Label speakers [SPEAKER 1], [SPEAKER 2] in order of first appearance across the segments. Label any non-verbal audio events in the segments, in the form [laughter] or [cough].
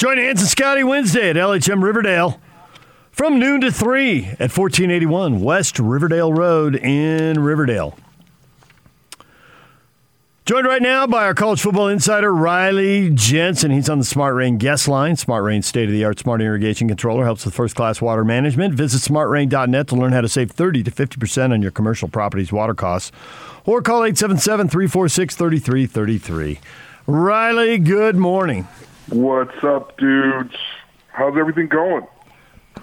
[SPEAKER 1] Join Hans and Scotty Wednesday at LHM Riverdale from noon to 3 at 1481 West Riverdale Road in Riverdale. Joined right now by our college football insider, Riley Jensen. He's on the Smart Rain guest line. Smart Rain state of the art smart irrigation controller helps with first class water management. Visit smartrain.net to learn how to save 30 to 50% on your commercial property's water costs. Or call 877 346 3333. Riley, good morning.
[SPEAKER 2] What's up, dudes? How's everything going?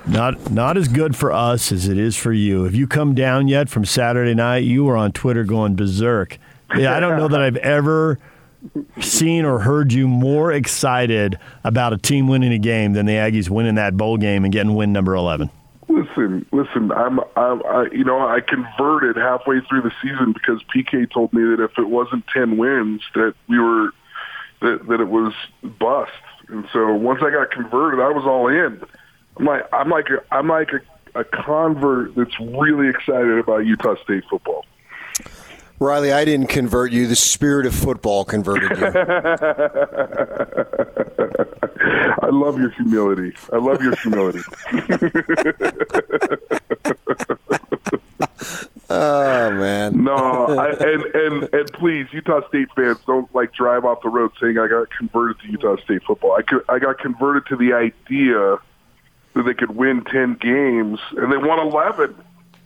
[SPEAKER 1] Not not as good for us as it is for you. Have you come down yet from Saturday night? You were on Twitter going berserk. Yeah, I don't know that I've ever seen or heard you more excited about a team winning a game than the Aggies winning that bowl game and getting win number eleven.
[SPEAKER 2] Listen, listen. I'm, I'm, I, you know, I converted halfway through the season because PK told me that if it wasn't ten wins, that we were, that, that it was bust. And so once I got converted, I was all in. I'm like, I'm like, a, I'm like a, a convert that's really excited about Utah State football.
[SPEAKER 3] Riley, I didn't convert you. The spirit of football converted you. [laughs]
[SPEAKER 2] I love your humility. I love your humility. [laughs]
[SPEAKER 3] oh man.
[SPEAKER 2] No, I, and and and please, Utah State fans don't like drive off the road saying I got converted to Utah State football. I could, I got converted to the idea that they could win ten games, and they won eleven.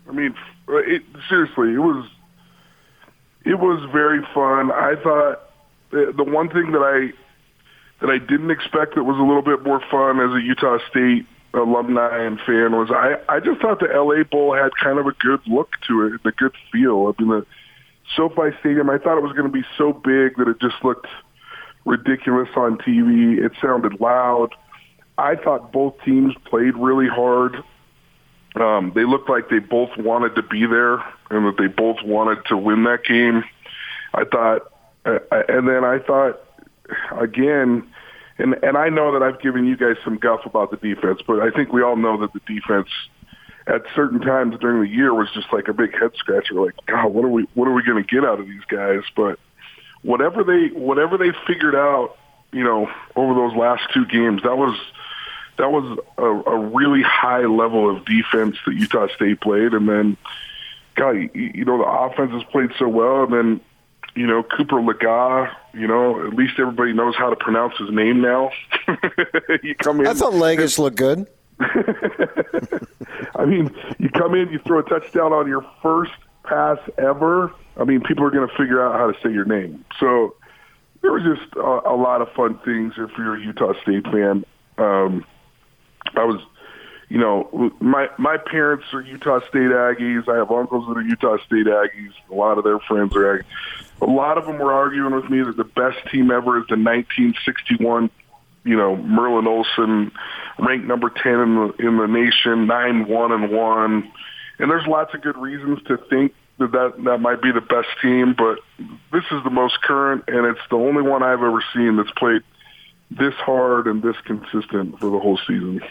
[SPEAKER 2] I mean, uh, it, seriously, it was it was very fun. I thought uh, the one thing that I that I didn't expect that was a little bit more fun as a Utah State alumni and fan was I I just thought the LA Bowl had kind of a good look to it, a good feel. I mean the SoFi Stadium, I thought it was going to be so big that it just looked ridiculous on TV. It sounded loud. I thought both teams played really hard. Um, they looked like they both wanted to be there and that they both wanted to win that game. I thought, uh, and then I thought again, and and I know that I've given you guys some guff about the defense, but I think we all know that the defense at certain times during the year was just like a big head scratcher. Like, God, what are we what are we going to get out of these guys? But whatever they whatever they figured out, you know, over those last two games, that was that was a, a really high level of defense that Utah State played, and then, God, you, know, the offense has played so well, and then you know, Cooper Legas, you know, at least everybody knows how to pronounce his name now. [laughs]
[SPEAKER 3] you come in. I thought Legas looked good. [laughs]
[SPEAKER 2] I mean, you come in, you throw a touchdown on your first pass ever. I mean, people are going to figure out how to say your name. So there was just a, a lot of fun things if you're a Utah State fan. Um, I was, you know, my my parents are Utah State Aggies. I have uncles that are Utah State Aggies. A lot of their friends are Aggies a lot of them were arguing with me that the best team ever is the 1961, you know, Merlin Olsen, ranked number 10 in the in the nation, nine one and one. And there's lots of good reasons to think that, that that might be the best team, but this is the most current, and it's the only one I've ever seen that's played this hard and this consistent for the whole season.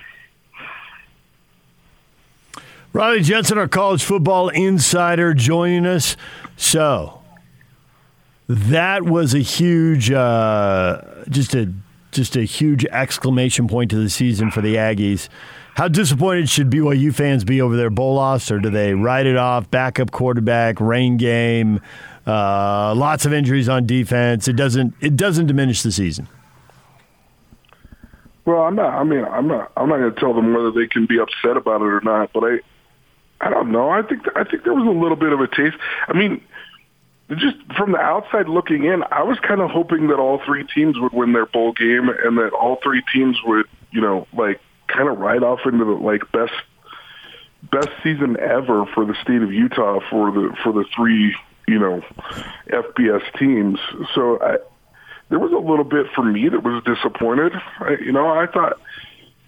[SPEAKER 1] Riley Jensen, our college football insider, joining us. So, that was a huge, uh, just a just a huge exclamation point to the season for the Aggies. How disappointed should BYU fans be over their bowl loss, or do they write it off? Backup quarterback, rain game, uh, lots of injuries on defense. It doesn't it doesn't diminish the season.
[SPEAKER 2] Well, I'm not. I mean, I'm not. I'm not going to tell them whether they can be upset about it or not. But I, I don't know. I think I think there was a little bit of a taste. I mean, just from the outside looking in, I was kind of hoping that all three teams would win their bowl game and that all three teams would, you know, like kind of ride off into the like best best season ever for the state of Utah for the for the three, you know, FBS teams. So I there was a little bit for me that was disappointed. I, you know, I thought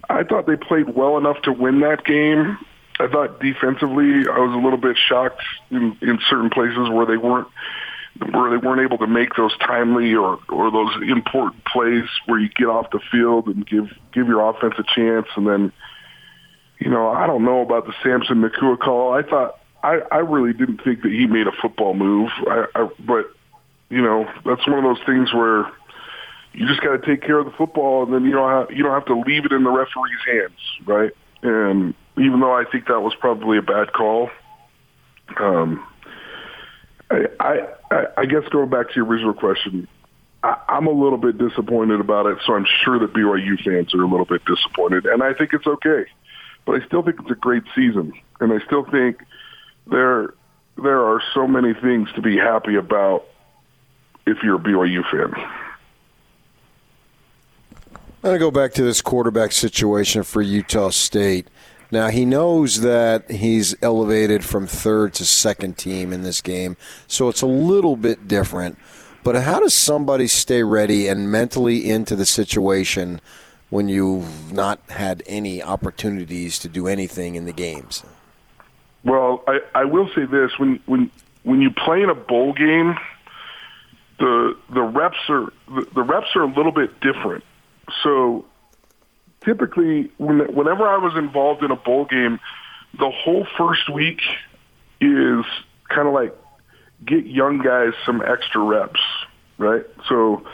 [SPEAKER 2] I thought they played well enough to win that game. I thought defensively, I was a little bit shocked in, in certain places where they weren't where they weren't able to make those timely or or those important plays where you get off the field and give give your offense a chance. And then, you know, I don't know about the Samson Nacua call. I thought I I really didn't think that he made a football move. I, I but you know, that's one of those things where you just got to take care of the football, and then you don't have, you don't have to leave it in the referee's hands, right? And even though I think that was probably a bad call, um, I, I I guess going back to your original question, I, I'm a little bit disappointed about it. So I'm sure that BYU fans are a little bit disappointed, and I think it's okay. But I still think it's a great season, and I still think there there are so many things to be happy about if you're a BYU fan.
[SPEAKER 3] I'm going to go back to this quarterback situation for Utah State. Now, he knows that he's elevated from third to second team in this game, so it's a little bit different. But how does somebody stay ready and mentally into the situation when you've not had any opportunities to do anything in the games?
[SPEAKER 2] Well, I, I will say this: when when when you play in a bowl game, the the reps are the, the reps are a little bit different. So typically, when, whenever I was involved in a bowl game, the whole first week is kind of like get young guys some extra reps, right? So,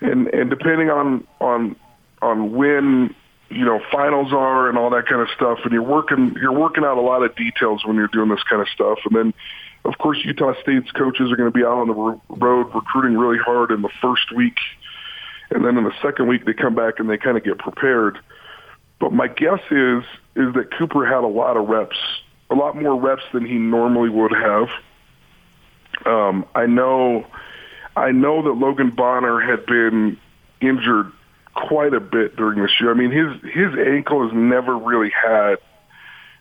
[SPEAKER 2] and and depending on on on when you know finals are and all that kind of stuff, and you're working you're working out a lot of details when you're doing this kind of stuff, and then. Of course, Utah State's coaches are going to be out on the road recruiting really hard in the first week and then in the second week they come back and they kind of get prepared. But my guess is is that Cooper had a lot of reps, a lot more reps than he normally would have. Um, I know, I know that Logan Bonner had been injured quite a bit during this year. I mean, his his ankle has never really had,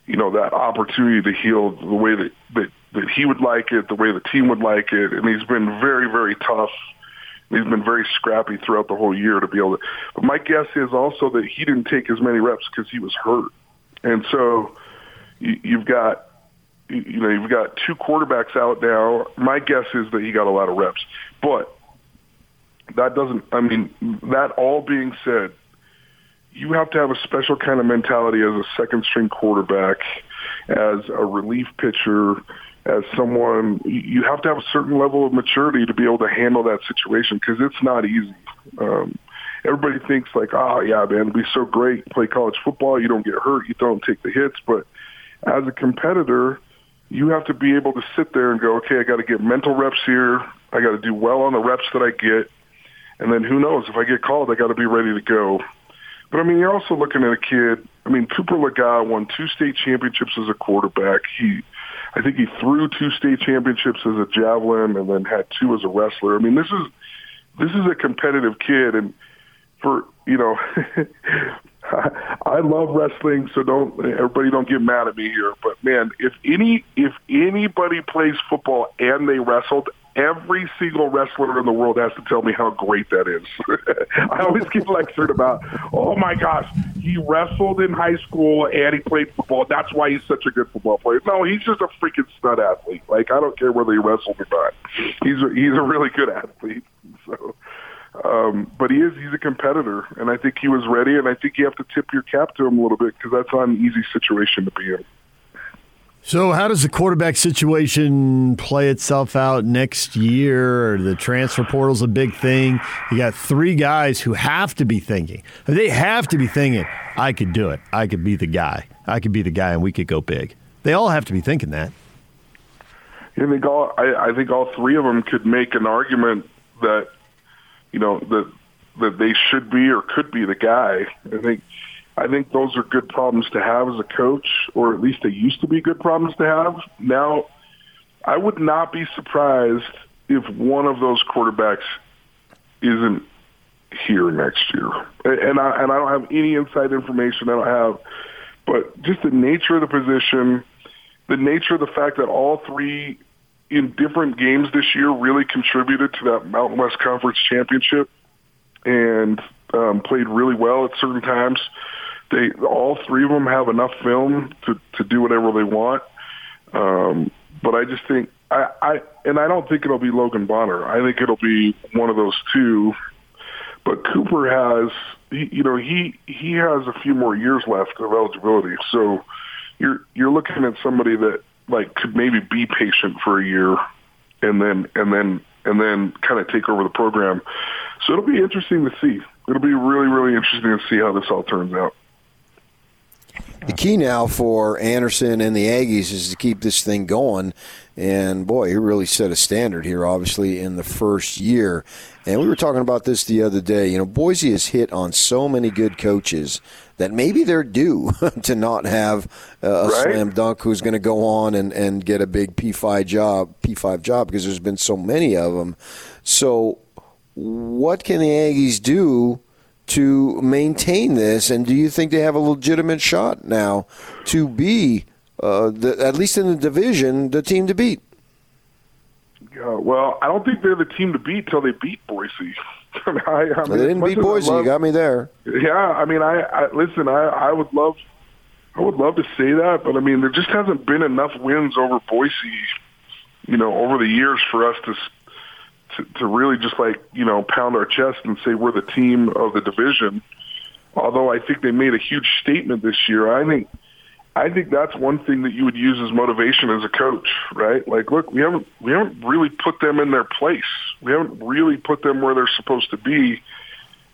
[SPEAKER 2] you know, that opportunity to heal the way that that that he would like it, the way the team would like it, and he's been very very tough He's been very scrappy throughout the whole year to be able to. But my guess is also that he didn't take as many reps because he was hurt, and so you, you've got you know you've got two quarterbacks out now. My guess is that he got a lot of reps, but that doesn't. I mean, that all being said, you have to have a special kind of mentality as a second string quarterback, as a relief pitcher as someone, you have to have a certain level of maturity to be able to handle that situation because it's not easy. Um, everybody thinks like, oh yeah, man, it'd be so great play college football. You don't get hurt, you don't take the hits. But as a competitor, you have to be able to sit there and go, okay, I got to get mental reps here. I got to do well on the reps that I get, and then who knows if I get called, I got to be ready to go. But I mean, you're also looking at a kid. I mean, Cooper Legas won two state championships as a quarterback. He I think he threw two state championships as a javelin and then had two as a wrestler. I mean, this is this is a competitive kid, and for you know, [laughs] I love wrestling, so don't everybody don't get mad at me here. But man, if any if anybody plays football and they wrestled, every single wrestler in the world has to tell me how great that is. [laughs] I always get lectured about, oh my gosh, he wrestled in high school and he played football. That's why he's such a good football player. No, he's just a freaking stud athlete. Like I don't care whether he wrestled or not. He's a, he's a really good athlete. So, um, but he is he's a competitor, and I think he was ready. And I think you have to tip your cap to him a little bit because that's not an easy situation to be in.
[SPEAKER 1] So, how does the quarterback situation play itself out next year? The transfer portal's a big thing. You got three guys who have to be thinking. They have to be thinking, I could do it. I could be the guy. I could be the guy, and we could go big. They all have to be thinking that.
[SPEAKER 2] I think all I, I think all three of them could make an argument that you know that that they should be or could be the guy. I think I think those are good problems to have as a coach, or at least they used to be good problems to have. Now, I would not be surprised if one of those quarterbacks isn't here next year. And I and I don't have any inside information. I don't have, but just the nature of the position, the nature of the fact that all three in different games this year really contributed to that Mountain West Conference championship and um, played really well at certain times they all three of them have enough film to to do whatever they want. Um, but I just think I, I and I don't think it'll be Logan Bonner. I think it'll be one of those two. But Cooper has, he, you know, he he has a few more years left of eligibility. So you're you're looking at somebody that like could maybe be patient for a year, and then and then and then kind of take over the program. so it'll be interesting to see. It'll be really, really interesting to see how this all turns out.
[SPEAKER 3] The key now for Anderson and the Aggies is to keep this thing going. And boy, he really set a standard here, obviously, in the first year. And we were talking about this the other day. You know, Boise has hit on so many good coaches that maybe they're due [laughs] to not have a right? slam dunk who's going to go on and, and get a big P5 job, P5 job because there's been so many of them. So, what can the Aggies do to maintain this? And do you think they have a legitimate shot now to be, uh, the, at least in the division, the team to beat?
[SPEAKER 2] Uh, well, I don't think they're the team to beat till they beat Boise. [laughs]
[SPEAKER 3] I, I mean, they didn't beat Boise. Love, you got me there.
[SPEAKER 2] Yeah, I mean, I, I listen. I, I would love, I would love to say that, but I mean, there just hasn't been enough wins over Boise, you know, over the years for us to to, to really just like you know pound our chest and say we're the team of the division. Although I think they made a huge statement this year, I think I think that's one thing that you would use as motivation as a coach, right? Like, look, we haven't we haven't really put them in their place. We haven't really put them where they're supposed to be.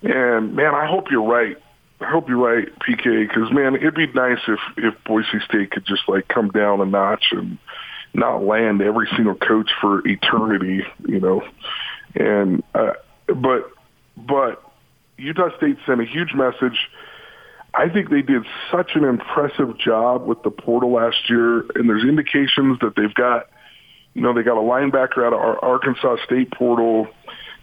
[SPEAKER 2] And man, I hope you're right. I hope you're right, PK, because man, it'd be nice if if Boise State could just like come down a notch and not land every single coach for eternity, you know. And uh, but but Utah State sent a huge message. I think they did such an impressive job with the portal last year, and there's indications that they've got, you know, they got a linebacker out of Arkansas State portal.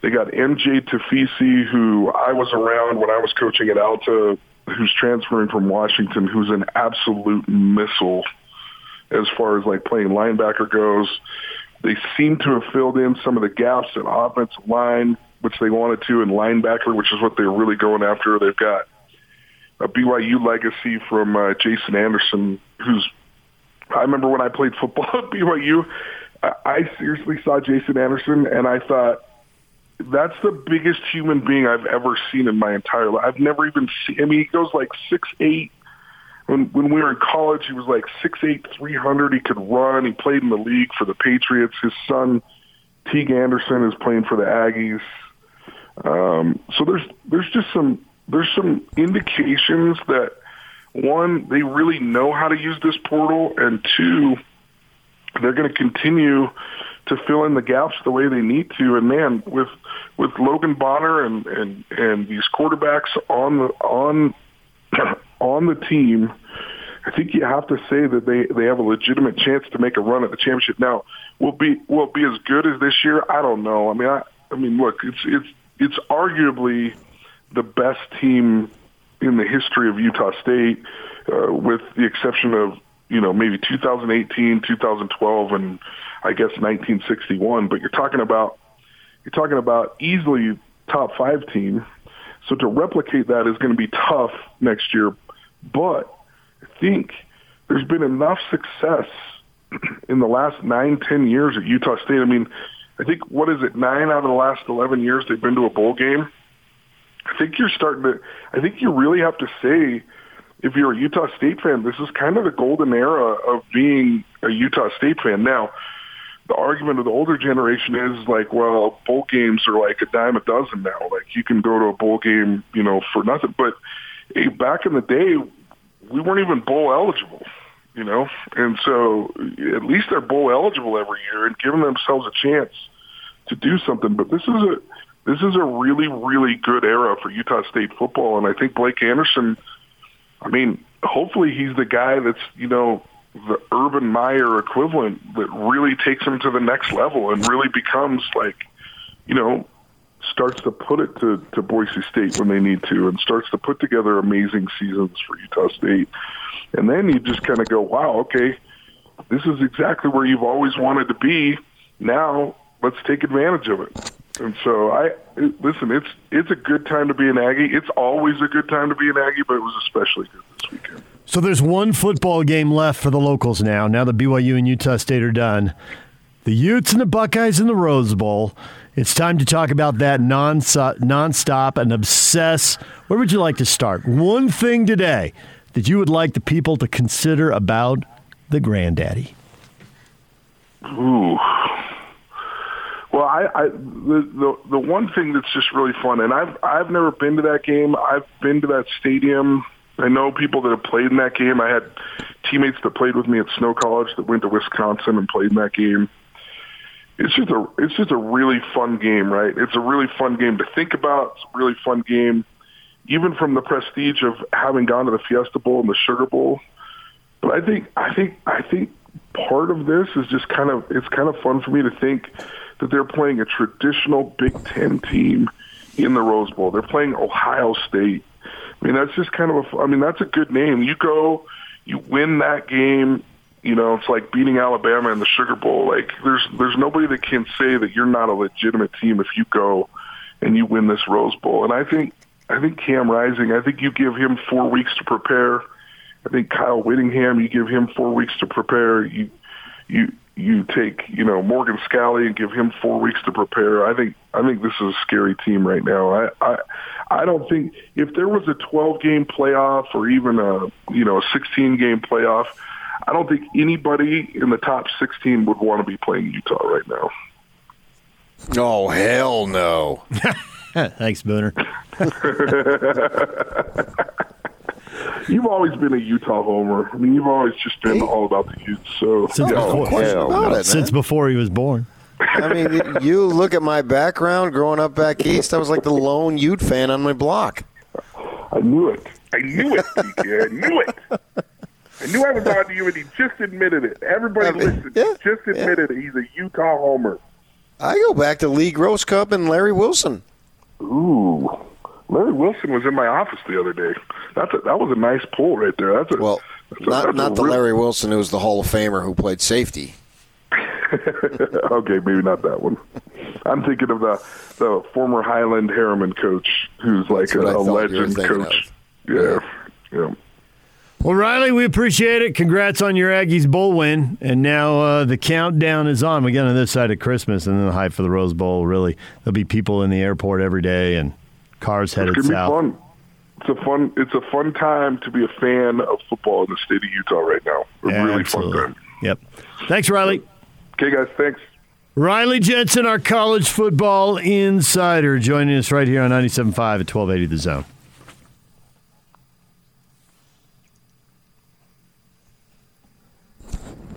[SPEAKER 2] They got MJ Tafisi, who I was around when I was coaching at Alta, who's transferring from Washington, who's an absolute missile as far as like playing linebacker goes. They seem to have filled in some of the gaps in offensive line, which they wanted to, in linebacker, which is what they're really going after. They've got a BYU legacy from uh, Jason Anderson, who's I remember when I played football [laughs] at BYU, I, I seriously saw Jason Anderson and I thought that's the biggest human being I've ever seen in my entire life. I've never even seen. I mean, he goes like six eight, when when we were in college, he was like six eight, three hundred. He could run. He played in the league for the Patriots. His son, Teague Anderson, is playing for the Aggies. Um, so there's there's just some there's some indications that one they really know how to use this portal, and two they're going to continue to fill in the gaps the way they need to. And man, with with Logan Bonner and and and these quarterbacks on the on [clears throat] on the team, I think you have to say that they they have a legitimate chance to make a run at the championship. Now, will be will be as good as this year? I don't know. I mean, I I mean, look, it's it's it's arguably the best team in the history of Utah State, uh, with the exception of you know maybe 2018, 2012, and I guess 1961. But you're talking about you're talking about easily top five team. So to replicate that is going to be tough next year. But I think there's been enough success [clears throat] in the last nine, ten years at Utah State. I mean, I think what is it? Nine out of the last eleven years they've been to a bowl game. I think you're starting to. I think you really have to say, if you're a Utah State fan, this is kind of the golden era of being a Utah State fan. Now, the argument of the older generation is like, well, bowl games are like a dime a dozen now. Like you can go to a bowl game, you know, for nothing. But hey, back in the day, we weren't even bowl eligible, you know, and so at least they're bowl eligible every year and giving themselves a chance to do something. But this is a this is a really really good era for Utah State football, and I think Blake Anderson. I mean, hopefully he's the guy that's you know the Urban Meyer equivalent that really takes him to the next level and really becomes like, you know, starts to put it to, to Boise State when they need to and starts to put together amazing seasons for Utah State. And then you just kind of go, wow, okay, this is exactly where you've always wanted to be. Now let's take advantage of it. And so I listen. It's it's a good time to be an Aggie. It's always a good time to be an Aggie, but it was especially good this weekend.
[SPEAKER 1] So there's one football game left for the locals now. Now the BYU and Utah State are done. The Utes and the Buckeyes in the Rose Bowl. It's time to talk about that non nonstop and obsess. Where would you like to start? One thing today that you would like the people to consider about the granddaddy.
[SPEAKER 2] Ooh. Well, I, I the, the the one thing that's just really fun, and I've I've never been to that game. I've been to that stadium. I know people that have played in that game. I had teammates that played with me at Snow College that went to Wisconsin and played in that game. It's just a it's just a really fun game, right? It's a really fun game to think about. It's a really fun game, even from the prestige of having gone to the Fiesta Bowl and the Sugar Bowl. But I think I think I think part of this is just kind of it's kind of fun for me to think that they're playing a traditional Big Ten team in the Rose Bowl. They're playing Ohio State. I mean, that's just kind of a. I mean, that's a good name. You go, you win that game. You know, it's like beating Alabama in the Sugar Bowl. Like, there's there's nobody that can say that you're not a legitimate team if you go and you win this Rose Bowl. And I think I think Cam Rising. I think you give him four weeks to prepare. I think Kyle Whittingham. You give him four weeks to prepare. You you you take you know Morgan Scalley and give him four weeks to prepare. I think I think this is a scary team right now. I I, I don't think if there was a 12 game playoff or even a you know a 16 game playoff, I don't think anybody in the top 16 would want to be playing Utah right now.
[SPEAKER 3] Oh hell no! [laughs]
[SPEAKER 1] Thanks, Booner. [laughs]
[SPEAKER 2] You've always been a Utah homer. I mean, you've always just been all about the Utes. So
[SPEAKER 1] Since
[SPEAKER 2] yeah.
[SPEAKER 1] before,
[SPEAKER 3] question about it,
[SPEAKER 1] since before he was born.
[SPEAKER 3] I mean, you look at my background growing up back east. I was like the lone Ute fan on my block.
[SPEAKER 2] I knew it. I knew it, PK. I knew it. I knew I was on to you, and he just admitted it. Everybody
[SPEAKER 3] I mean,
[SPEAKER 2] listened.
[SPEAKER 3] yeah,
[SPEAKER 2] just admitted it. He's a Utah homer.
[SPEAKER 3] I go back to Lee Grosscup and Larry Wilson.
[SPEAKER 2] Ooh. Larry Wilson was in my office the other day. That's a, that was a nice pull right there. That's a,
[SPEAKER 3] Well,
[SPEAKER 2] that's a-
[SPEAKER 3] not
[SPEAKER 2] that's
[SPEAKER 3] not the
[SPEAKER 2] real-
[SPEAKER 3] Larry Wilson who was the Hall of Famer who played safety. [laughs]
[SPEAKER 2] okay, maybe not that one. I'm thinking of the the former Highland Harriman coach, who's like a,
[SPEAKER 3] what I
[SPEAKER 2] a
[SPEAKER 3] thought you were
[SPEAKER 2] legend
[SPEAKER 3] thinking
[SPEAKER 2] coach. Yeah, yeah.
[SPEAKER 1] Well, Riley, we appreciate it. Congrats on your Aggies bowl win. And now uh, the countdown is on. We get on this side of Christmas and then the hype for the Rose Bowl. Really, there'll be people in the airport every day and cars headed
[SPEAKER 2] It's gonna
[SPEAKER 1] south.
[SPEAKER 2] be fun. It's a fun. It's a fun time to be a fan of football in the state of Utah right now. A really
[SPEAKER 1] Absolutely.
[SPEAKER 2] fun time.
[SPEAKER 1] Yep. Thanks, Riley.
[SPEAKER 2] Okay, guys. Thanks.
[SPEAKER 1] Riley Jensen, our college football insider, joining us right here on 97.5 at 1280 The Zone.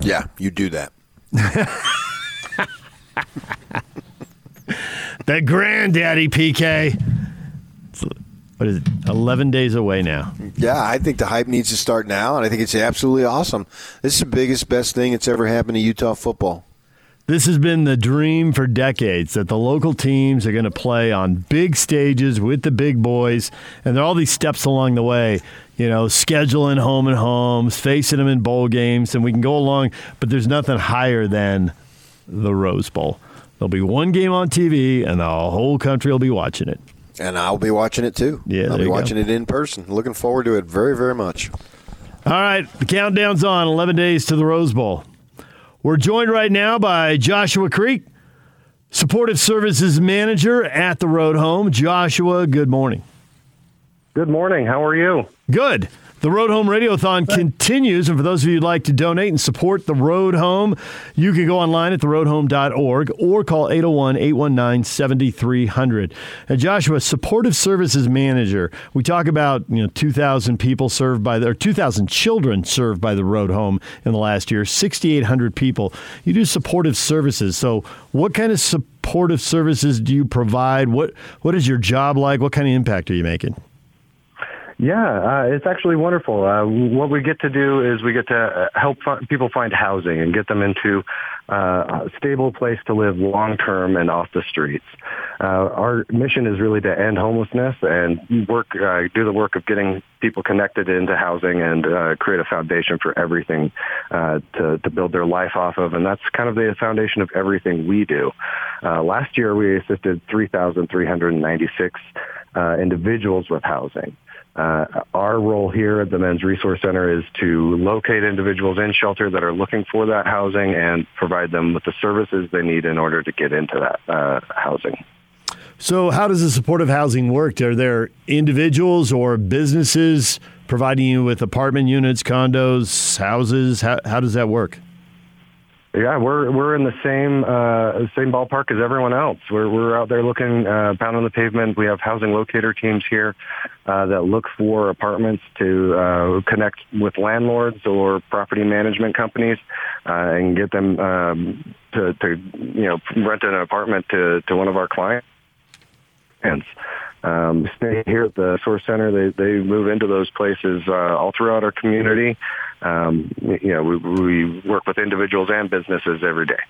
[SPEAKER 3] Yeah, you do that. [laughs]
[SPEAKER 1] The granddaddy PK. It's- What is it? 11 days away now.
[SPEAKER 3] Yeah, I think the hype needs to start now, and I think it's absolutely awesome. This is the biggest, best thing that's ever happened to Utah football.
[SPEAKER 1] This has been the dream for decades that the local teams are going to play on big stages with the big boys, and there are all these steps along the way. You know, scheduling home and homes, facing them in bowl games, and we can go along, but there's nothing higher than the Rose Bowl. There'll be one game on TV, and the whole country will be watching it.
[SPEAKER 3] And I'll be watching it too.
[SPEAKER 1] Yeah,
[SPEAKER 3] I'll be
[SPEAKER 1] you go.
[SPEAKER 3] watching it in person. Looking forward to it very, very much.
[SPEAKER 1] All right, the countdown's on. 11 days to the Rose Bowl. We're joined right now by Joshua Creek, Supportive Services Manager at the Road Home. Joshua, good morning.
[SPEAKER 4] Good morning. How are you?
[SPEAKER 1] Good. The Road Home Radiothon continues, and for those of you who'd like to donate and support the Road Home, you can go online at theroadhome.org or call 801-819-7300. And Joshua, Supportive Services Manager, we talk about, you know, 2,000 people served by the, or 2,000 children served by the Road Home in the last year, 6,800 people. You do supportive services. So what kind of supportive services do you provide? What What is your job like? What kind of impact are you making?
[SPEAKER 4] Yeah, uh, it's actually wonderful. Uh, what we get to do is we get to uh, help fi- people find housing and get them into uh, a stable place to live long term and off the streets. Uh, our mission is really to end homelessness and work, uh, do the work of getting people connected into housing and create a foundation for everything to, to build their life off of. And that's kind of the foundation of everything we do. Last year, we assisted 3,396 uh, individuals with housing. Uh, our role here at the Men's Resource Center is to locate individuals in shelter that are looking for that housing and provide them with the services they need in order to get into that uh, housing.
[SPEAKER 1] So, how does the supportive housing work? Are there individuals or businesses providing you with apartment units, condos, houses? How, how does that work?
[SPEAKER 4] Yeah, we're we're in the same uh, same ballpark as everyone else. We're we're out there looking uh, pound on the pavement. We have housing locator teams here uh, that look for apartments to uh, connect with landlords or property management companies uh, and get them um, to to you know rent an apartment to to one of our clients. Um, stay here at the Source Center. They they move into those places uh, all throughout our community um, you know, we, we work with individuals and businesses every day.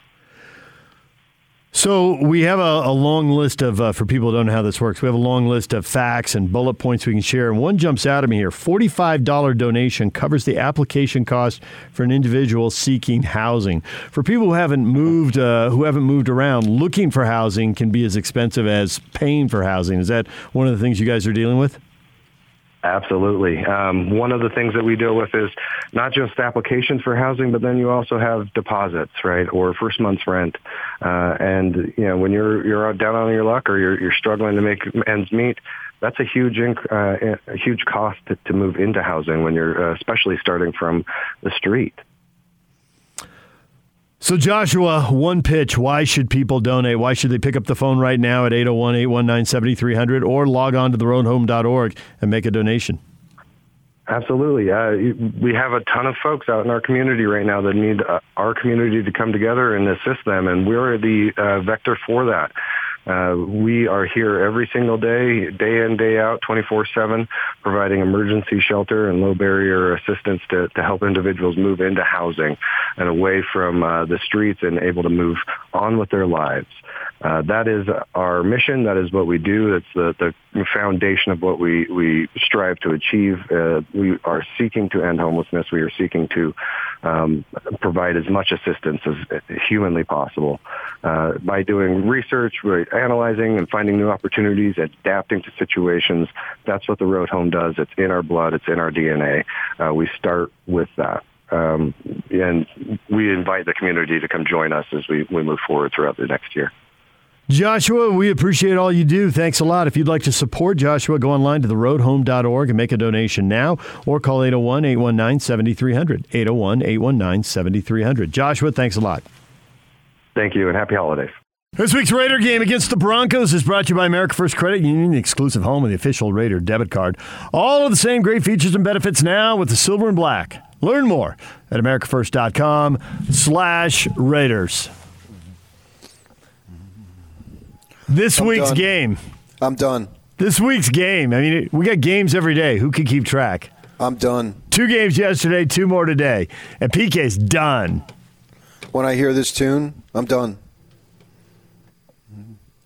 [SPEAKER 1] So we have a, a long list of, uh, for people who don't know how this works, we have a long list of facts and bullet points we can share. And one jumps out at me here. $45 donation covers the application cost for an individual seeking housing. For people who haven't moved, uh, who haven't moved around, looking for housing can be as expensive as paying for housing. Is that one of the things you guys are dealing with?
[SPEAKER 4] Absolutely. Um, one of the things that we deal with is not just applications for housing, but then you also have deposits, right, or first month's rent. Uh, and you know, when you're you're out down on your luck or you're you're struggling to make ends meet, that's a huge inc- uh, a huge cost to, to move into housing when you're uh, especially starting from the street.
[SPEAKER 1] So, Joshua, one pitch. Why should people donate? Why should they pick up the phone right now at 801 819 7300 or log on to theroadhome.org and make a donation?
[SPEAKER 4] Absolutely. Uh, we have a ton of folks out in our community right now that need uh, our community to come together and assist them, and we're the uh, vector for that. Uh, we are here every single day, day in, day out, 24-7, providing emergency shelter and low barrier assistance to, to help individuals move into housing and away from uh, the streets and able to move on with their lives. Uh, that is our mission. That is what we do. That's the, the foundation of what we, we strive to achieve. Uh, we are seeking to end homelessness. We are seeking to um, provide as much assistance as humanly possible. Uh, by doing research, by analyzing and finding new opportunities, adapting to situations, that's what the Road Home does. It's in our blood. It's in our DNA. Uh, we start with that. Um, and we invite the community to come join us as we, we move forward throughout the next year.
[SPEAKER 1] Joshua, we appreciate all you do. Thanks a lot. If you'd like to support Joshua, go online to theroadhome.org and make a donation now or call 801 819 7300. 801 819 7300. Joshua, thanks a lot.
[SPEAKER 4] Thank you and happy holidays.
[SPEAKER 1] This week's Raider game against the Broncos is brought to you by America First Credit Union, the exclusive home of the official Raider debit card. All of the same great features and benefits now with the silver and black. Learn more at americafirst.com slash Raiders. This
[SPEAKER 3] I'm
[SPEAKER 1] week's
[SPEAKER 3] done.
[SPEAKER 1] game.
[SPEAKER 3] I'm done.
[SPEAKER 1] This week's game. I mean, we got games every day. Who can keep track?
[SPEAKER 3] I'm done.
[SPEAKER 1] Two games yesterday, two more today. And PK's done.
[SPEAKER 3] When I hear this tune, I'm done.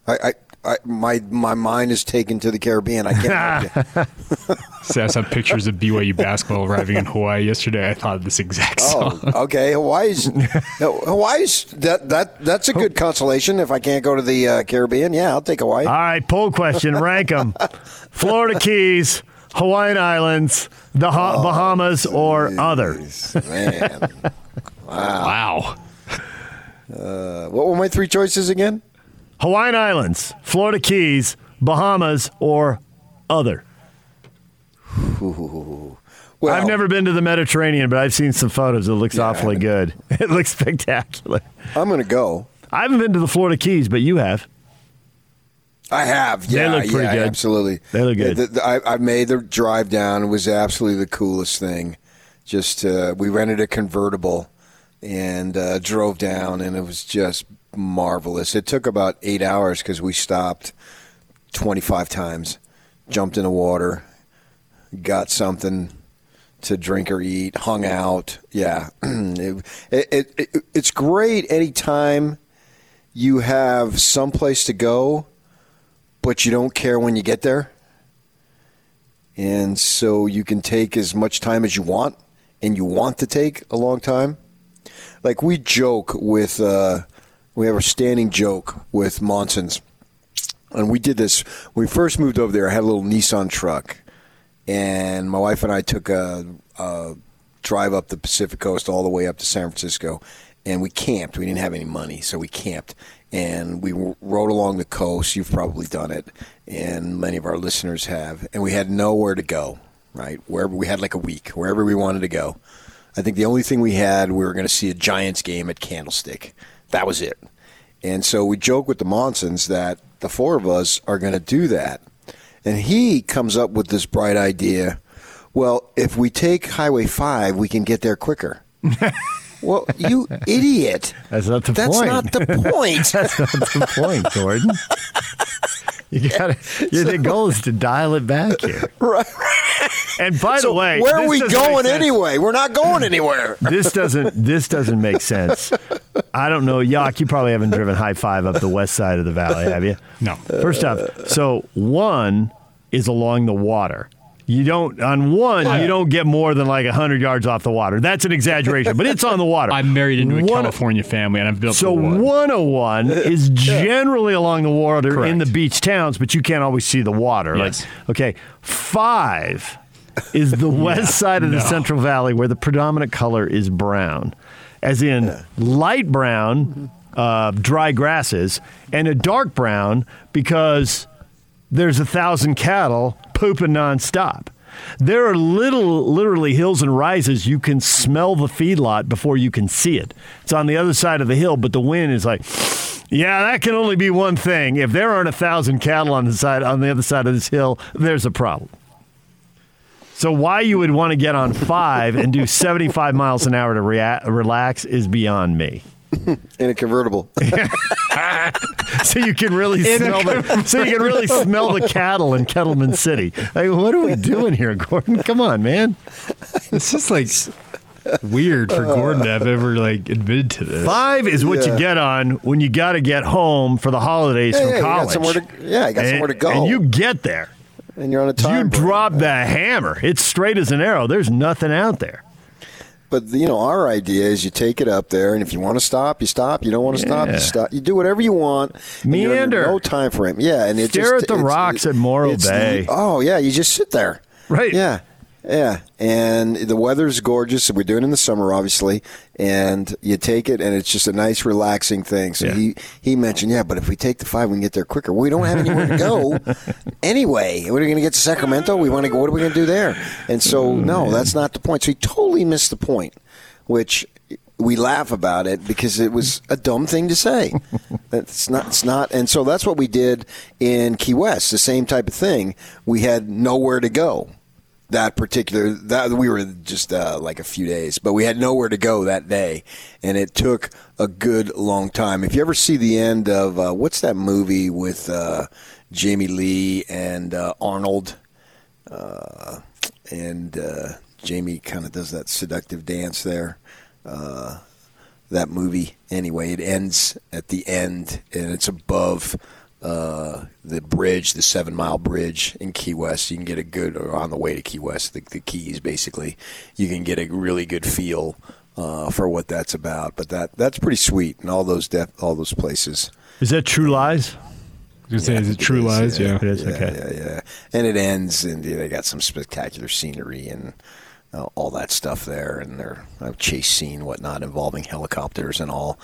[SPEAKER 3] I, I, I my my mind is taken to the Caribbean. I can't. [laughs] [laughs]
[SPEAKER 5] See, I saw pictures of BYU basketball arriving in Hawaii yesterday. I thought of this exact song.
[SPEAKER 3] Oh, okay. Hawaii's [laughs] Hawaii's that that that's a good consolation. If I can't go to the uh, Caribbean, yeah, I'll take Hawaii.
[SPEAKER 1] All right, poll question. Rank them Florida Keys, Hawaiian Islands, the ha- Bahamas, or other.
[SPEAKER 3] Man,
[SPEAKER 5] Wow.
[SPEAKER 3] uh, what were my three choices again?
[SPEAKER 1] Hawaiian Islands, Florida Keys, Bahamas, or other.
[SPEAKER 3] Well,
[SPEAKER 1] I've never been to the Mediterranean, but I've seen some photos. It looks awfully good. [laughs] It looks spectacular.
[SPEAKER 3] I'm going to go.
[SPEAKER 1] I haven't been to the Florida Keys, but you have.
[SPEAKER 3] I have.
[SPEAKER 1] They
[SPEAKER 3] Yeah,
[SPEAKER 1] look pretty
[SPEAKER 3] yeah,
[SPEAKER 1] good.
[SPEAKER 3] absolutely.
[SPEAKER 1] They look good.
[SPEAKER 3] The- the- I, I made the drive down. It was absolutely the coolest thing. Just uh, we rented a convertible and uh, drove down, and it was just marvelous. It took about eight hours because we stopped 25 times, jumped in the water, got something to drink or eat, hung out. Yeah, [clears throat] it, it, it, it's great anytime you have someplace to go but you don't care when you get there. And so you can take as much time as you want, and you want to take a long time. Like we joke with, uh, we have a standing joke with Monson's. And we did this when we first moved over there. I had a little Nissan truck, and my wife and I took a, a drive up the Pacific Coast all the way up to San Francisco, and we camped. We didn't have any money, so we camped, and we rode along the coast. You've probably done it, and many of our listeners have. And we had nowhere to go, right? Wherever we had like a week, wherever we wanted to go. I think the only thing we had, we were going to see a Giants game at Candlestick. That was it. And so we joke with the Monsons that the four of us are going to do that. And he comes up with this bright idea. Well, if we take Highway 5, we can get there quicker. [laughs] well, you idiot.
[SPEAKER 1] That's not the point.
[SPEAKER 3] That's
[SPEAKER 1] point.
[SPEAKER 3] not the [laughs] point.
[SPEAKER 1] That's not the point, Jordan. You got to. The goal is to dial it back here. [laughs]
[SPEAKER 3] right.
[SPEAKER 1] And by
[SPEAKER 3] So
[SPEAKER 1] the way,
[SPEAKER 3] where are we going anyway? We're not going [laughs] anywhere.
[SPEAKER 1] This doesn't. This doesn't make sense. I don't know, Yak. You probably haven't driven high five up the west side of the valley, have you?
[SPEAKER 5] No.
[SPEAKER 1] First off, so one is along the water. You don't on one. You don't get more than like hundred yards off the water. That's an exaggeration, but it's on the water.
[SPEAKER 5] I'm married into a
[SPEAKER 1] One-
[SPEAKER 5] California family, and I've built
[SPEAKER 1] So
[SPEAKER 5] the one.
[SPEAKER 1] 101 is generally along the water in the beach towns, but you can't always see the water.
[SPEAKER 5] Yes.
[SPEAKER 1] Like, okay, five is the [laughs] west side of the. Central Valley where the predominant color is brown, as in light brown, uh, dry grasses, and a dark brown because there's a thousand cattle pooping nonstop. There are little, literally hills and rises. You can smell the feedlot before you can see it. It's on the other side of the hill, but the wind is like, yeah, that can only be one thing. If there aren't a thousand cattle on the side on the other side of this hill, there's a problem. So why you would want to get on five and do 75 miles an hour to rea- relax is beyond me. [laughs]
[SPEAKER 3] In a convertible. [laughs]
[SPEAKER 1] so you can really smell the so you can really smell the cattle in Kettleman City. Like, what are we doing here, Gordon? Come on, man.
[SPEAKER 5] It's just like weird for Gordon to have ever like admitted to this.
[SPEAKER 1] Five is what you get on when you got to get home for the holidays
[SPEAKER 3] Yeah,
[SPEAKER 1] from
[SPEAKER 3] yeah, you got
[SPEAKER 1] college.
[SPEAKER 3] somewhere to- yeah, you got
[SPEAKER 1] and,
[SPEAKER 3] somewhere to go.
[SPEAKER 1] and you get there.
[SPEAKER 3] And you're on a time.
[SPEAKER 1] you
[SPEAKER 3] break.
[SPEAKER 1] drop the hammer. It's straight as an arrow. There's nothing out there.
[SPEAKER 3] But you know, our idea is you take it up there, and if you want to stop, you stop. You don't want to stop, you stop. You do whatever you want. and you're under
[SPEAKER 1] Meander.
[SPEAKER 3] No time frame. Yeah, and it
[SPEAKER 1] Stare
[SPEAKER 3] just
[SPEAKER 1] at the rocks
[SPEAKER 3] it-
[SPEAKER 1] at Morro Bay.
[SPEAKER 3] Oh yeah, you just sit there.
[SPEAKER 1] Right.
[SPEAKER 3] Yeah. Yeah, and the weather's gorgeous. We're doing it in the summer, obviously, and you take it, and it's just a nice, relaxing thing. So
[SPEAKER 1] Yeah.
[SPEAKER 3] he he mentioned, yeah, but if we take the five, we can get there quicker. Well, we don't have anywhere to go [laughs] anyway. What are we going to get to Sacramento? We want to go. What are we going to do there? And so,
[SPEAKER 1] Oh,
[SPEAKER 3] no, that's not the point. So he totally missed the point, which we laugh about it because it was a dumb thing to say. [laughs] It's not. It's not. And so that's what we did in Key West. The same type of thing. We had nowhere to go that particular that we were just uh, like a few days, but we had nowhere to go that day, and it took a good long time. If you ever see the end of uh, what's that movie with uh, Jamie Lee and uh, Arnold, uh, and uh, Jamie kind of does that seductive dance there. Uh, that movie anyway. It ends at the end, and it's above uh, the bridge, the Seven Mile Bridge in Key West. You can get a good, or on the way to Key West, the, the Keys basically. You can get a really good feel uh, for what that's about. But that that's pretty sweet, and all those def- all those places.
[SPEAKER 1] Is that True Lies?
[SPEAKER 5] Was say, is it True
[SPEAKER 3] is,
[SPEAKER 5] Lies?
[SPEAKER 3] yeah.
[SPEAKER 5] Yeah.
[SPEAKER 1] It is.
[SPEAKER 3] Yeah,
[SPEAKER 1] okay.
[SPEAKER 3] yeah, yeah. And it ends, and they got some spectacular scenery and uh, all that stuff there, and their uh, chase scene, whatnot, involving helicopters and all.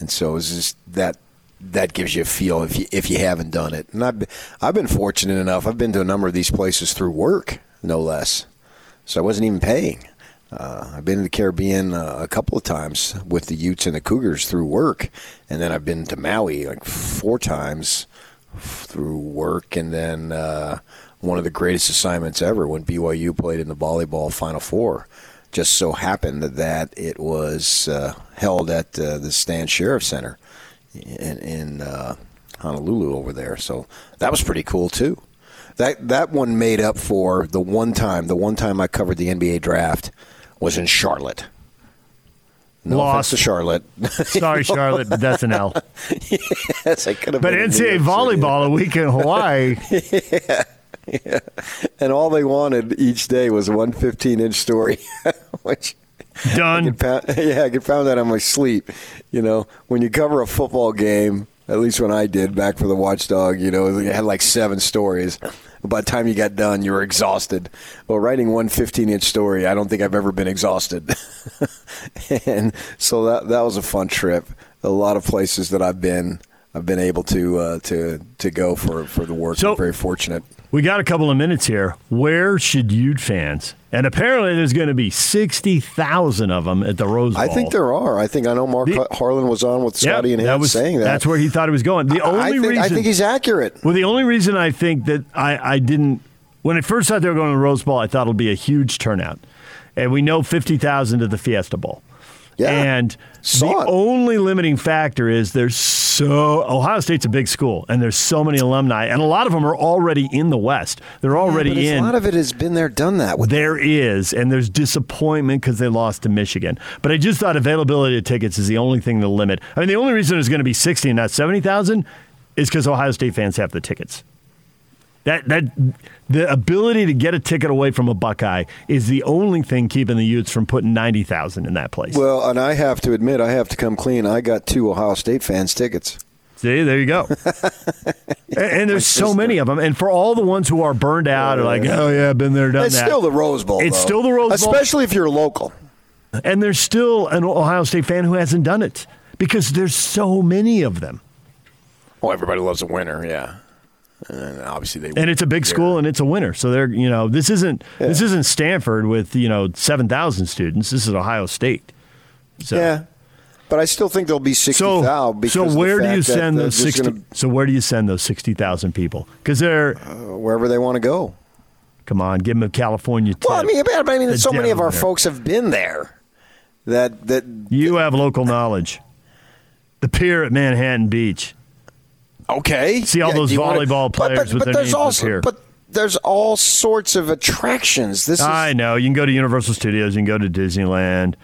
[SPEAKER 3] And so it's just that that gives you a feel if you if you haven't done it. And I've I've been fortunate enough. I've been to a number of these places through work, no less. So I wasn't even paying. Uh, I've been to the Caribbean uh, a couple of times with the Utes and the Cougars through work, and then I've been to Maui like four times through work, and then uh, one of the greatest assignments ever when BYU played in the volleyball Final Four. Just so happened that it was uh, held at uh, the Stan Sheriff Center in, in uh, Honolulu over there, so that was pretty cool too. That that one made up for the one time. The one time I covered the NBA draft was in Charlotte. No
[SPEAKER 1] Lost.
[SPEAKER 3] to Charlotte. [laughs]
[SPEAKER 1] Sorry, Charlotte, but that's an L. [laughs]
[SPEAKER 3] yes, I could have.
[SPEAKER 1] But NCAA volleyball a week in Hawaii. [laughs]
[SPEAKER 3] Yeah, and all they wanted each day was one 15 inch story, which
[SPEAKER 1] Done.
[SPEAKER 3] could pound, [laughs] yeah, I could pound that on my sleep. You know, when you cover a football game, at least when I did back for the Watchdog, you know, it had like seven stories. By the time you got done, you were exhausted. Well, writing one 15 inch story, I don't think I've ever been exhausted. [laughs] and so that that was a fun trip. A lot of places that I've been. I've been able to uh, to to go for for the work.
[SPEAKER 1] So-
[SPEAKER 3] I'm very fortunate.
[SPEAKER 1] We got a couple of minutes here. Where should Ute fans? And apparently, there's going to be sixty thousand of them at the Rose Bowl.
[SPEAKER 3] I think there are. I think I know Mark
[SPEAKER 1] The-
[SPEAKER 3] Harlan was on with
[SPEAKER 1] Yeah,
[SPEAKER 3] Scotty and him
[SPEAKER 1] was
[SPEAKER 3] saying that.
[SPEAKER 1] That's where he thought he was going. The only
[SPEAKER 3] I think,
[SPEAKER 1] reason
[SPEAKER 3] I think he's accurate.
[SPEAKER 1] Well, the only reason I think that I, I didn't, when I first thought they were going to the Rose Bowl, I thought it'll be a huge turnout. And we know 50,000 at the Fiesta Bowl.
[SPEAKER 3] Yeah.
[SPEAKER 1] And
[SPEAKER 3] Saw
[SPEAKER 1] the
[SPEAKER 3] it.
[SPEAKER 1] only limiting factor is there's so, Ohio State's a big school, and there's so many alumni, and a lot of them are already in the West. They're already
[SPEAKER 3] But
[SPEAKER 1] in.
[SPEAKER 3] A lot of it has been there, done that. With
[SPEAKER 1] There is, and there's disappointment because they lost to Michigan. But I just thought availability of tickets is the only thing to limit. I mean, the only reason it's going to be 60 and not 70,000 is because Ohio State fans have the tickets. That that the ability to get a ticket away from a Buckeye is the only thing keeping the Utes from putting 90,000 in that place.
[SPEAKER 3] Well, and I have to admit, I have to come clean. I got two Ohio State fans tickets.
[SPEAKER 1] See, there you go. [laughs] and, and there's so many of them. And for all the ones who are burned out, are like, oh yeah, I've been there, done
[SPEAKER 3] It's
[SPEAKER 1] that.
[SPEAKER 3] It's still the Rose Bowl.
[SPEAKER 1] It's
[SPEAKER 3] though.
[SPEAKER 1] still the Rose Bowl.
[SPEAKER 3] especially if you're local.
[SPEAKER 1] And there's still an Ohio State fan who hasn't done it because there's so many of them.
[SPEAKER 3] Oh, everybody loves a winner. Yeah, and obviously they.
[SPEAKER 1] And it's a big
[SPEAKER 3] Yeah.
[SPEAKER 1] school and it's a winner. So they're, you know, this isn't this isn't Stanford with, you know, 7,000 students. This is Ohio State. So
[SPEAKER 3] Yeah, but I still think there'll be sixty thousand.
[SPEAKER 1] So,
[SPEAKER 3] thousand.
[SPEAKER 1] so where do you send those 60
[SPEAKER 3] Gonna,
[SPEAKER 1] So where do you send those 60,000 people? Cuz they're
[SPEAKER 3] uh, wherever they want to go.
[SPEAKER 1] come on, give them a California tip.
[SPEAKER 3] Well, I mean, but I mean, so many of our
[SPEAKER 1] Denver.
[SPEAKER 3] folks have been there. That that
[SPEAKER 1] you have local knowledge. The pier at Manhattan Beach.
[SPEAKER 3] Okay.
[SPEAKER 1] See all those
[SPEAKER 3] do you wanna-
[SPEAKER 1] volleyball
[SPEAKER 3] but-
[SPEAKER 1] players
[SPEAKER 3] but,
[SPEAKER 1] with
[SPEAKER 3] but
[SPEAKER 1] their
[SPEAKER 3] there's
[SPEAKER 1] names
[SPEAKER 3] also,
[SPEAKER 1] here.
[SPEAKER 3] But there's all sorts of attractions. This is
[SPEAKER 1] I know. You can go to Universal Studios, you can go to Disneyland.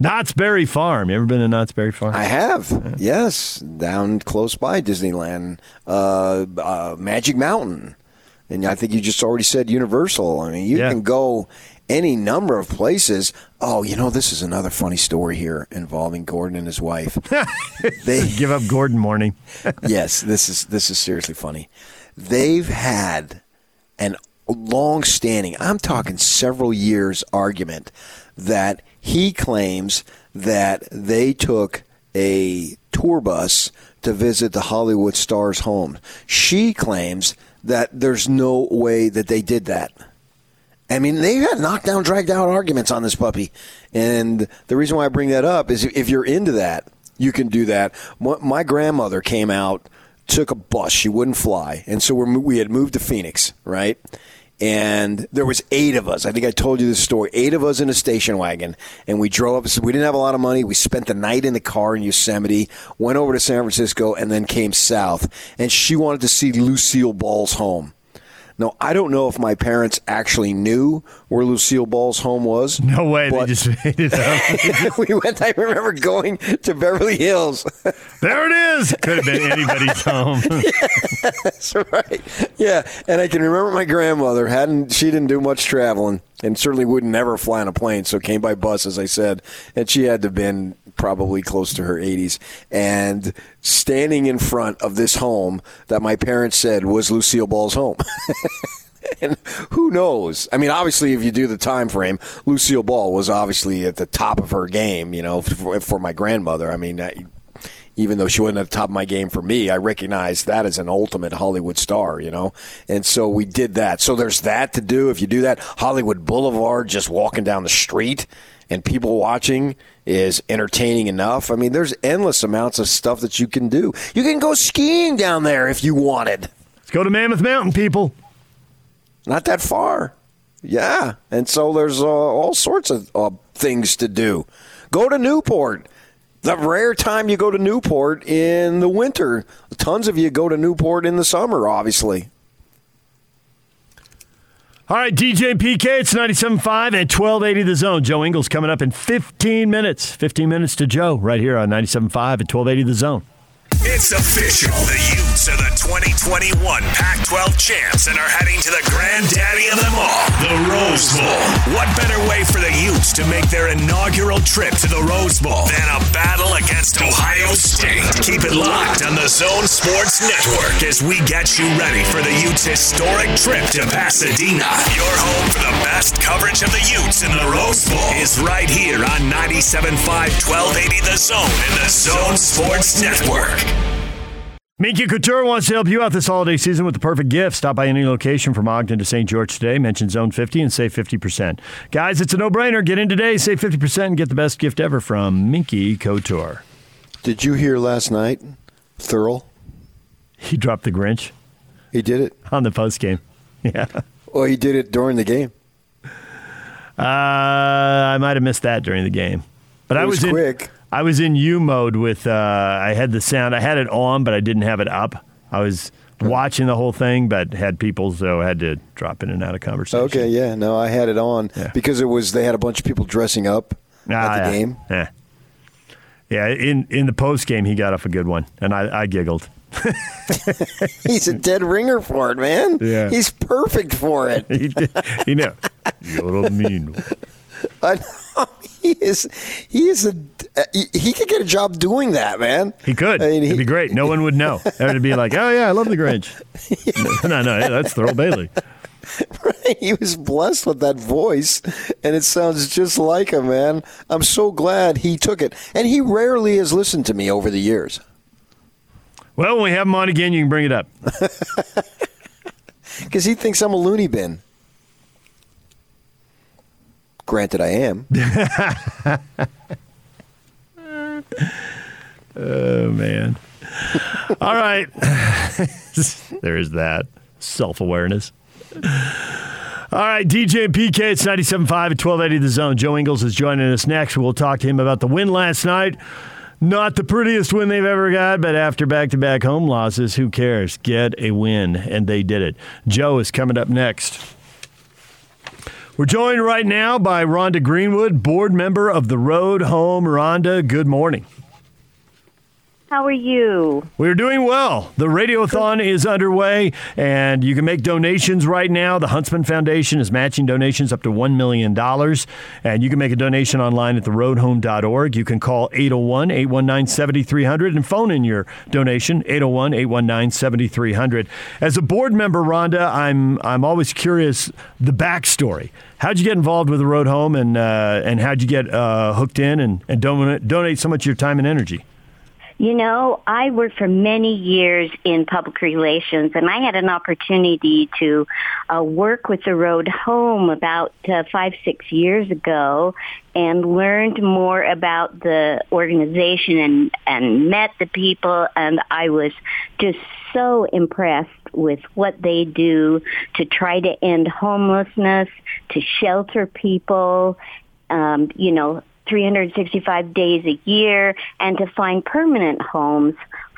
[SPEAKER 1] Knott's Berry Farm. You ever been to Knott's Berry Farm?
[SPEAKER 3] I have, yes, down close by Disneyland, uh, uh, Magic Mountain, and I think you just already said Universal. I mean, you
[SPEAKER 1] Yeah.
[SPEAKER 3] can go any number of places. Oh, you know, this is another funny story here involving Gordon and his wife. [laughs] they,
[SPEAKER 1] Give up Gordon morning. [laughs]
[SPEAKER 3] yes, this is this is seriously funny. They've had an long-standing, I'm talking several years argument that he claims that they took a tour bus to visit the Hollywood stars' home. She claims that there's no way that they did that. I mean, they've had knockdown, dragged out arguments on this puppy. And the reason why I bring that up is if you're into that, you can do that. My grandmother came out, took a bus. She wouldn't fly. And so we had moved to Phoenix, right? And there was eight of us. I think I told you this story. Eight of us in a station wagon, and we drove up. We didn't have a lot of money. We spent the night in the car in Yosemite, went over to San Francisco, and then came south. And she wanted to see Lucille Ball's home. Now, I don't know if my parents actually knew where Lucille Ball's home was.
[SPEAKER 1] No way. They just [laughs] made it up. [laughs]
[SPEAKER 3] we went. I remember going to Beverly Hills.
[SPEAKER 1] there it is. Could have been anybody's [laughs] home.
[SPEAKER 3] yeah, That's right. Yeah, and I can remember my grandmother hadn't. She didn't do much traveling, and certainly wouldn't ever fly on a plane. So came by bus, as I said, and she had to have been probably close to her 80s, and standing in front of this home that my parents said was Lucille Ball's home. [laughs] and who knows? I mean, obviously, if you do the time frame, Lucille Ball was obviously at the top of her game. You know, for, for my grandmother. I mean. I, even though she wasn't at the top of my game for me, I recognized that as an ultimate Hollywood star, you know? And so we did that. So there's that to do. If you do that, Hollywood Boulevard, just walking down the street and people watching is entertaining enough. I mean, there's endless amounts of stuff that you can do. You can go skiing down there if you wanted.
[SPEAKER 1] Let's go to Mammoth Mountain, people.
[SPEAKER 3] Not that far. Yeah. And so there's uh, all sorts of uh, things to do. Go to Newport. The rare time you go to Newport in the winter. Tons of you go to Newport in the summer, obviously.
[SPEAKER 1] All right, DJ PK, it's 97.5 and 1280 The Zone. Joe Ingles coming up in 15 minutes. 15 minutes to Joe right here on 97.5 at 1280 The Zone.
[SPEAKER 6] It's official. The Utes are the 2021 Pac 12 champs and are heading to the granddaddy of them all, the Rose Bowl. What better way for the Utes to make their inaugural trip to the Rose Bowl than a battle against Ohio State? Keep it locked on the Zone Sports Network as we get you ready for the Utes' historic trip to Pasadena. Your home for the best coverage of the Utes in the Rose Bowl is right here on 97.5 1280 The Zone and the Zone Sports Network.
[SPEAKER 1] Minky Couture wants to help you out this holiday season with the perfect gift. Stop by any location from Ogden to St. George today. Mention Zone 50 and save 50%. Guys, it's a no-brainer. Get in today, save 50%, and get the best gift ever from Minky Couture.
[SPEAKER 3] Did you hear last night, Thurl?
[SPEAKER 1] He dropped the Grinch
[SPEAKER 3] He did it.
[SPEAKER 1] on the post game. [laughs] Yeah.
[SPEAKER 3] Well, he did it during the game.
[SPEAKER 1] Uh, I might have missed that during the game, but I
[SPEAKER 3] It was
[SPEAKER 1] was in,
[SPEAKER 3] quick.
[SPEAKER 1] I was in U mode with. Uh, I had the sound. I had it on, but I didn't have it up. I was watching the whole thing, but had people, so I had to drop in and out of conversation.
[SPEAKER 3] Okay, yeah. No, I had it on
[SPEAKER 1] Yeah.
[SPEAKER 3] because it was they had a bunch of people dressing up
[SPEAKER 1] Ah,
[SPEAKER 3] at the
[SPEAKER 1] yeah.
[SPEAKER 3] game.
[SPEAKER 1] Yeah. Yeah, in in the post game, he got off a good one, and I, I giggled. [laughs]
[SPEAKER 3] He's a dead ringer for it, man.
[SPEAKER 1] Yeah.
[SPEAKER 3] He's perfect for it. [laughs]
[SPEAKER 1] He did, you know, you're a mean. one. [laughs]
[SPEAKER 3] I know. He is. He is a. He, he could get a job doing that, man.
[SPEAKER 1] He could.
[SPEAKER 3] I mean,
[SPEAKER 1] It'd
[SPEAKER 3] he-
[SPEAKER 1] be great. No one would know. It'd be like, oh yeah, I love the Grinch. no, no, yeah, that's Thurl Bailey. Right.
[SPEAKER 3] he was blessed with that voice, and it sounds just like him, man. I'm so glad he took it, and he rarely has listened to me over the years.
[SPEAKER 1] Well, when we have him on again, you can bring it up. [laughs]
[SPEAKER 3] because he thinks I'm a loony bin. Granted, I am. [laughs]
[SPEAKER 1] Oh man. All right. [laughs] there is that self awareness. All right, DJ and PK, it's 97.5 at 1280 The Zone. Joe Ingles is joining us next. We'll talk to him about the win last night. Not the prettiest win they've ever got, but after back to back home losses, who cares? Get a win, and they did it. Joe is coming up next. We're joined right now by Rhonda Greenwood, board member of the Road Home. Rhonda, good morning.
[SPEAKER 7] How are you?
[SPEAKER 1] We're doing well. The Radiothon is underway, and you can make donations right now. The Huntsman Foundation is matching donations up to $1 million, and you can make a donation online at theroadhome.org. You can call 801 819 7300 and phone in your donation, 801 819 7300. As a board member, Rhonda, I'm, I'm always curious the backstory. How'd you get involved with the Road Home, and, uh, and how'd you get uh, hooked in and, and donate, donate so much of your time and energy?
[SPEAKER 7] You know, I worked for many years in public relations, and I had an opportunity to uh, work with the Road Home about uh, five, six years ago, and learned more about the organization and and met the people, and I was just so impressed with what they do to try to end homelessness, to shelter people, um, you know, 365 days a year and to find permanent homes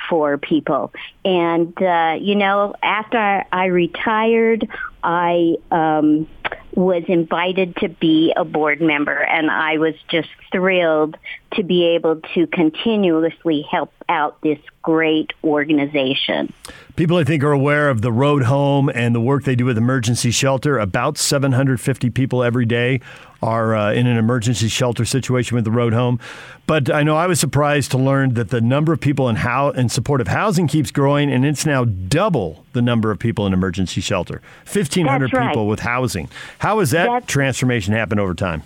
[SPEAKER 7] for people. And, uh, you know, after I retired, I um, was invited to be a board member and I was just thrilled to be able to continuously help out this great organization.
[SPEAKER 1] People, I think, are aware of the Road Home and the work they do with emergency shelter. About 750 people every day are uh, in an emergency shelter situation with the Road Home. But I know I was surprised to learn that the number of people in, how, in supportive housing keeps growing, and it's now double the number of people in emergency shelter 1,500
[SPEAKER 7] right.
[SPEAKER 1] people with housing. How has that
[SPEAKER 7] That's-
[SPEAKER 1] transformation happened over time?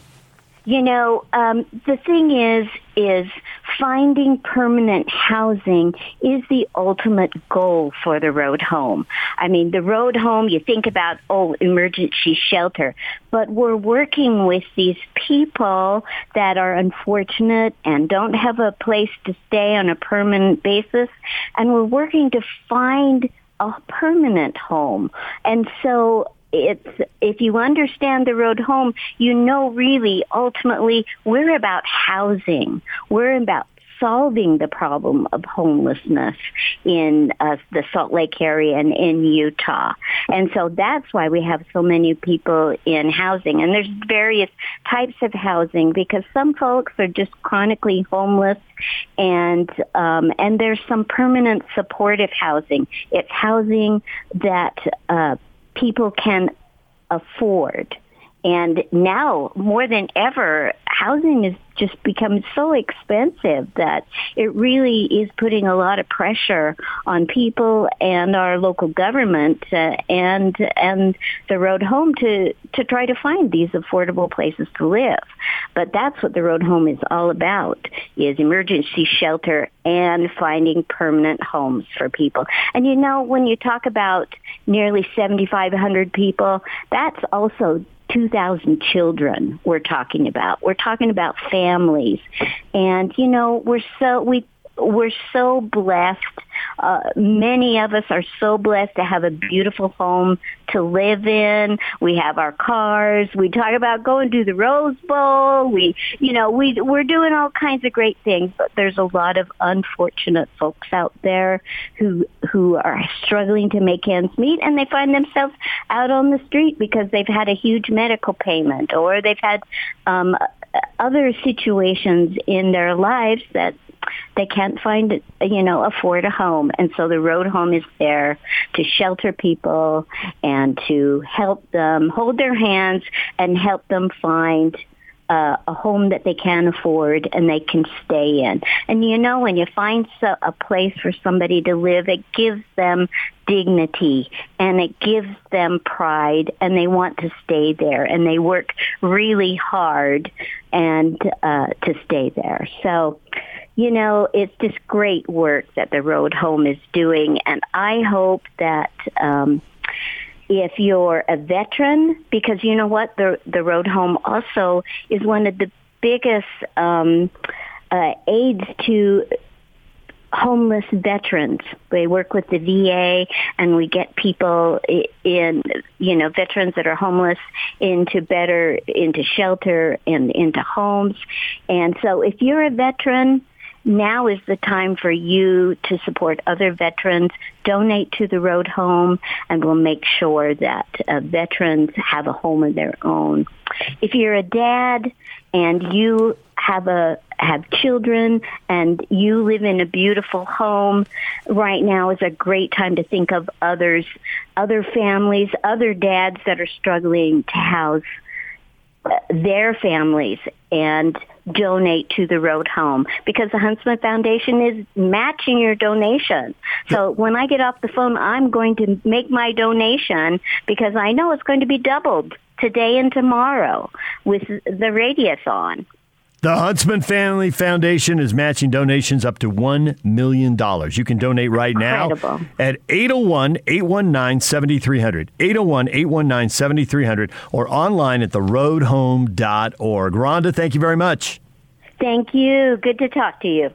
[SPEAKER 7] You know, um, the thing is, is finding permanent housing is the ultimate goal for the road home. I mean, the road home, you think about, oh, emergency shelter, but we're working with these people that are unfortunate and don't have a place to stay on a permanent basis, and we're working to find a permanent home. And so it's if you understand the road home, you know really ultimately we're about housing. We're about solving the problem of homelessness in uh, the Salt Lake area and in Utah. And so that's why we have so many people in housing. And there's various types of housing because some folks are just chronically homeless and um, and there's some permanent supportive housing. It's housing that uh, people can afford. And now, more than ever, housing is just become so expensive that it really is putting a lot of pressure on people and our local government uh, and and the road home to to try to find these affordable places to live. But that's what the road home is all about: is emergency shelter and finding permanent homes for people. And you know, when you talk about nearly 7,500 people, that's also 2,000 children we're talking about. We're talking about families. And, you know, we're so, we, we're so blessed. Uh, many of us are so blessed to have a beautiful home to live in. We have our cars. We talk about going to the Rose Bowl. We, you know, we we're doing all kinds of great things, but there's a lot of unfortunate folks out there who who are struggling to make ends meet, and they find themselves out on the street because they've had a huge medical payment or they've had um, other situations in their lives that they can't find, you know, afford a home. And so the road home is there to shelter people and to help them hold their hands and help them find uh, a home that they can afford and they can stay in. And you know, when you find so, a place for somebody to live, it gives them dignity and it gives them pride and they want to stay there and they work really hard and uh, to stay there. So you know, it's just great work that the Road Home is doing, and I hope that um, if you're a veteran, because you know what, the the Road Home also is one of the biggest um, uh, aids to homeless veterans. We work with the VA and we get people in, you know, veterans that are homeless into better, into shelter and into homes. And so if you're a veteran, now is the time for you to support other veterans, donate to the Road Home, and we'll make sure that uh, veterans have a home of their own. If you're a dad and you have a have children and you live in a beautiful home right now is a great time to think of others other families other dads that are struggling to house their families and donate to the road home because the Huntsman Foundation is matching your donation. So when I get off the phone, I'm going to make my donation because I know it's going to be doubled today and tomorrow with the Radiothon.
[SPEAKER 1] The Huntsman Family Foundation is matching donations up to $1 million. You can donate right now
[SPEAKER 7] Incredible.
[SPEAKER 1] at 801 819 7300. 801 819 7300 or online at theroadhome.org. Rhonda, thank you very much.
[SPEAKER 7] Thank you. Good to talk to you.